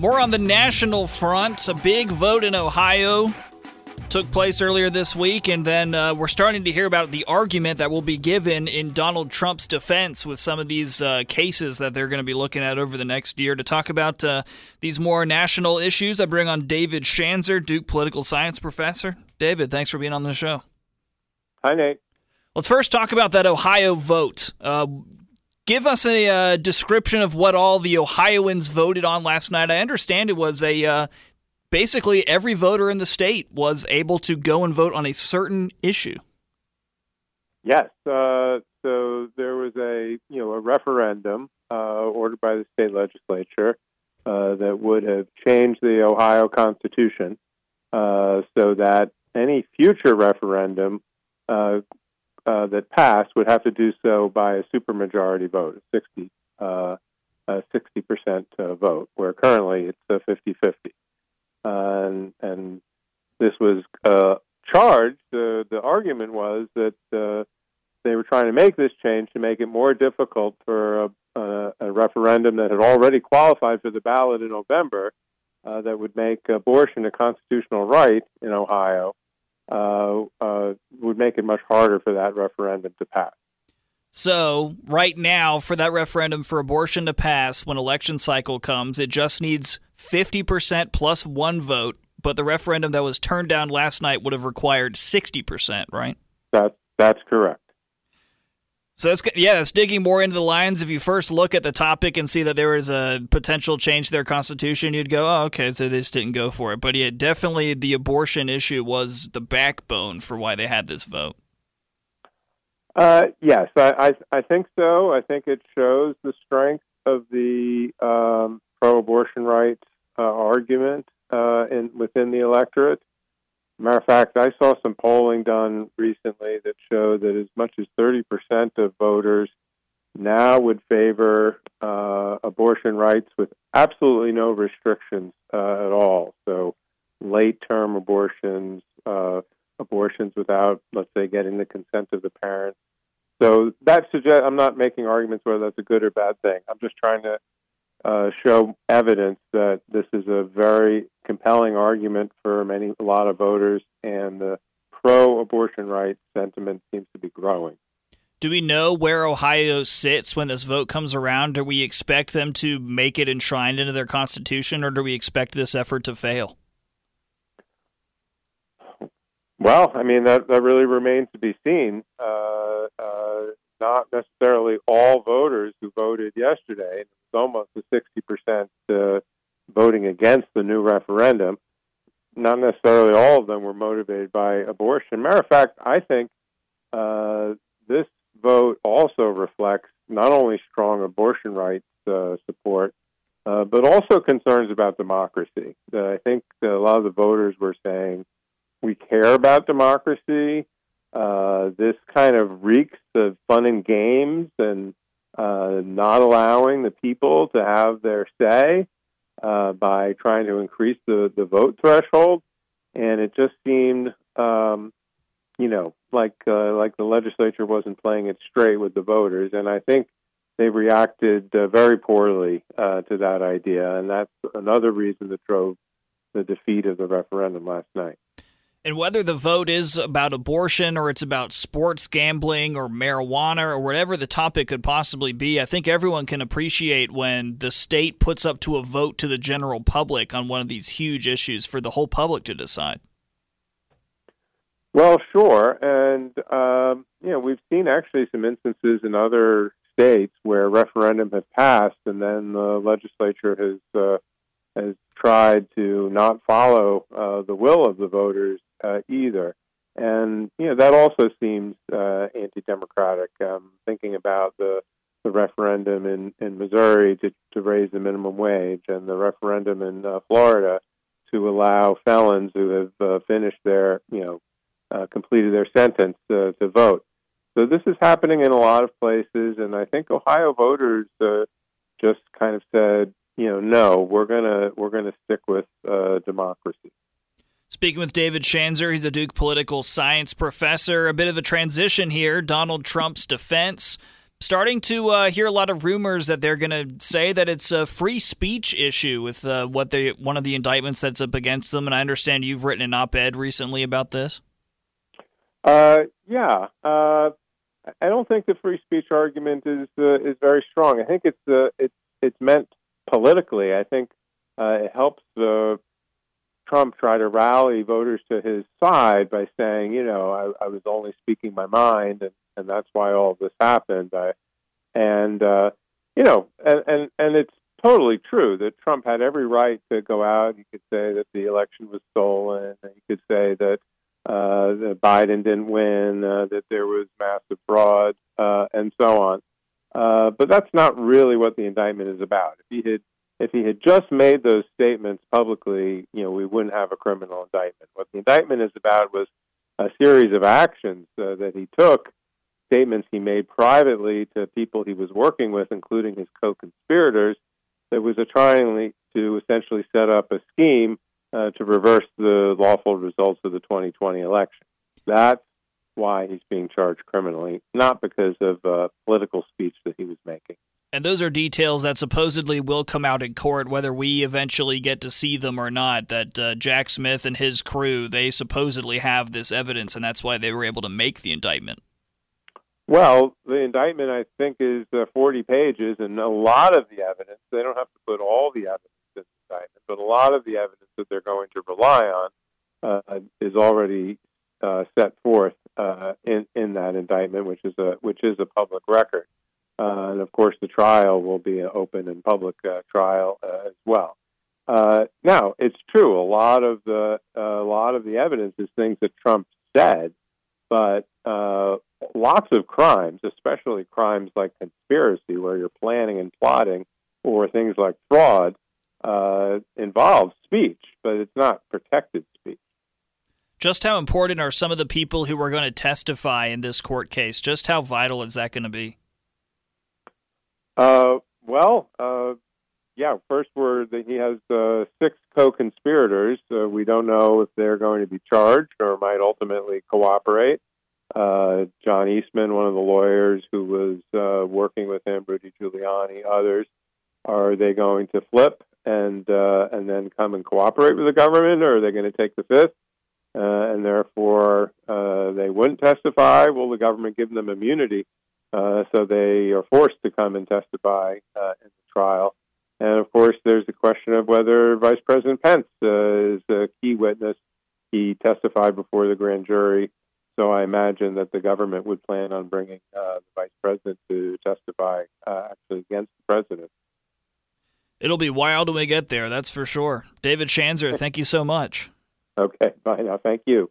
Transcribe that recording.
More on the national front. A big vote in Ohio took place earlier this week, and then uh, we're starting to hear about the argument that will be given in Donald Trump's defense with some of these uh, cases that they're going to be looking at over the next year. To talk about uh, these more national issues, I bring on David Schanzer, Duke political science professor. David, thanks for being on the show. Hi, Nate. Let's first talk about that Ohio vote. Give us a uh, description of what all the Ohioans voted on last night. I understand it was a uh, basically every voter in the state was able to go and vote on a certain issue. Yes. Uh, so there was a you know a referendum uh, ordered by the state legislature uh, that would have changed the Ohio Constitution uh, so that any future referendum uh, uh, that passed would have to do so by a supermajority vote, a 60 60 percent vote, where currently it's a 50 50 and, and this was uh, charged. The the argument was that uh, they were trying to make this change to make it more difficult for a, a, a referendum that had already qualified for the ballot in November, uh, that would make abortion a constitutional right in Ohio, uh, uh, would make it much harder for that referendum to pass. So, right now, for that referendum for abortion to pass when election cycle comes, it just needs 50% plus one vote. But the referendum that was turned down last night would have required 60%, right? That, that's correct. So that's yeah, that's digging more into the lines. If you first look at the topic and see that there was a potential change to their constitution, you'd go, "Oh, okay, so they just didn't go for it." But yeah, definitely the abortion issue was the backbone for why they had this vote. Uh, yes, I, I, I think so. I think it shows the strength of the um, pro-abortion rights uh, argument uh, in within the electorate. Matter of fact, I saw some polling done recently that showed that as much as 30% of voters now would favor uh, abortion rights with absolutely no restrictions uh, at all. So, late term abortions, uh, abortions without, let's say, getting the consent of the parents, so that suggests I'm not making arguments whether that's a good or bad thing. I'm just trying to uh, show evidence that this is a very compelling argument for many a lot of voters, and the pro-abortion rights sentiment seems to be growing. Do we know where Ohio sits when this vote comes around? Do we expect them to make it enshrined into their constitution, or do we expect this effort to fail? Well, I mean that that really remains to be seen. Uh, uh, not necessarily all voters who voted yesterday. It was almost a sixty percent uh, voting against the new referendum. Not necessarily all of them were motivated by abortion. Matter of fact, I think uh, this vote also reflects not only strong abortion rights uh, support, uh, but also concerns about democracy. I think a lot of the voters were saying we care about democracy. Uh, this kind of reeks of fun and games and uh, not allowing the people to have their say uh, by trying to increase the, the vote threshold. And it just seemed, um, you know, like uh, like the legislature wasn't playing it straight with the voters. And I think they reacted uh, very poorly uh, to that idea. And that's another reason that drove the defeat of the referendum last night. And whether the vote is about abortion or it's about sports gambling or marijuana or whatever the topic could possibly be, I think everyone can appreciate when the state puts up to a vote to the general public on one of these huge issues for the whole public to decide. Well, sure. And, um, you know, we've seen actually some instances in other states where referendum has passed and then the legislature has, uh, has tried to not follow uh, the will of the voters uh, either. And you know that also seems uh, anti-democratic. Um, thinking about the the referendum in, in Missouri to, to raise the minimum wage, and the referendum in uh, Florida to allow felons who have uh, finished their you know uh, completed their sentence uh, to vote. So this is happening in a lot of places, and I think Ohio voters uh, just kind of said, you know, no, we're gonna we're gonna stick with uh, democracy. Speaking with David Schanzer, he's a Duke political science professor. A bit of a transition here. Donald Trump's defense starting to uh, hear a lot of rumors that they're going to say that it's a free speech issue with uh, what they one of the indictments that's up against them. And I understand you've written an op-ed recently about this. Uh, yeah, uh, I don't think the free speech argument is uh, is very strong. I think it's uh, it's it's meant politically. I think it helps Trump try to rally voters to his side by saying, you know, I, I was only speaking my mind, and and that's why all this happened. I, and uh, you know, and, and and it's totally true that Trump had every right to go out. He could say that the election was stolen. He could say that uh, that Biden didn't win, uh, that there was massive fraud, uh, and so on. Uh, but that's not really what the indictment is about. If he had if he had just made those statements publicly, you know, we wouldn't have a criminal indictment. What the indictment is about was a series of actions uh, that he took statements he made privately to people he was working with, including his co conspirators, that was a trying to essentially set up a scheme uh, to reverse the lawful results of the 2020 election. That's why he's being charged criminally, not because of uh, political speech that he was making. And those are details that supposedly will come out in court, whether we eventually get to see them or not. That uh, Jack Smith and his crew, they supposedly have this evidence, and that's why they were able to make the indictment. Well, the indictment, I think, is uh, 40 pages, and a lot of the evidence, they don't have to put all the evidence in the indictment, but a lot of the evidence that they're going to rely on uh, is already uh, set forth uh, in, in that indictment, which is a, which is a public record. Uh, and of course, the trial will be an open and public uh, trial as well. now, it's true. A lot of the a lot of the evidence is things that Trump said, but lots of crimes, especially crimes like conspiracy, where you're planning and plotting, or things like fraud, uh, involve speech, but it's not protected speech. Just how important are some of the people who are going to testify in this court case? Just how vital is that going to be? Uh, well, uh, yeah. First, we're he has uh, six co-conspirators. we don't know if they're going to be charged or might ultimately cooperate uh, John Eastman, one of the lawyers who was uh, working with him, Rudy Giuliani, others. Are they going to flip and uh, and then come and cooperate with the government, or are they going to take the fifth? Uh, and therefore, uh, they wouldn't testify. Will the government give them immunity uh, so they are forced to come and testify uh, in the trial? And of course, there's the question of whether Vice President Pence uh, is a key witness. He testified before the grand jury so I imagine that the government would plan on bringing uh, the vice president to testify uh, actually against the president. It'll be wild when we get there, that's for sure. David Schanzer, thank you so much. Okay, bye now. Thank you.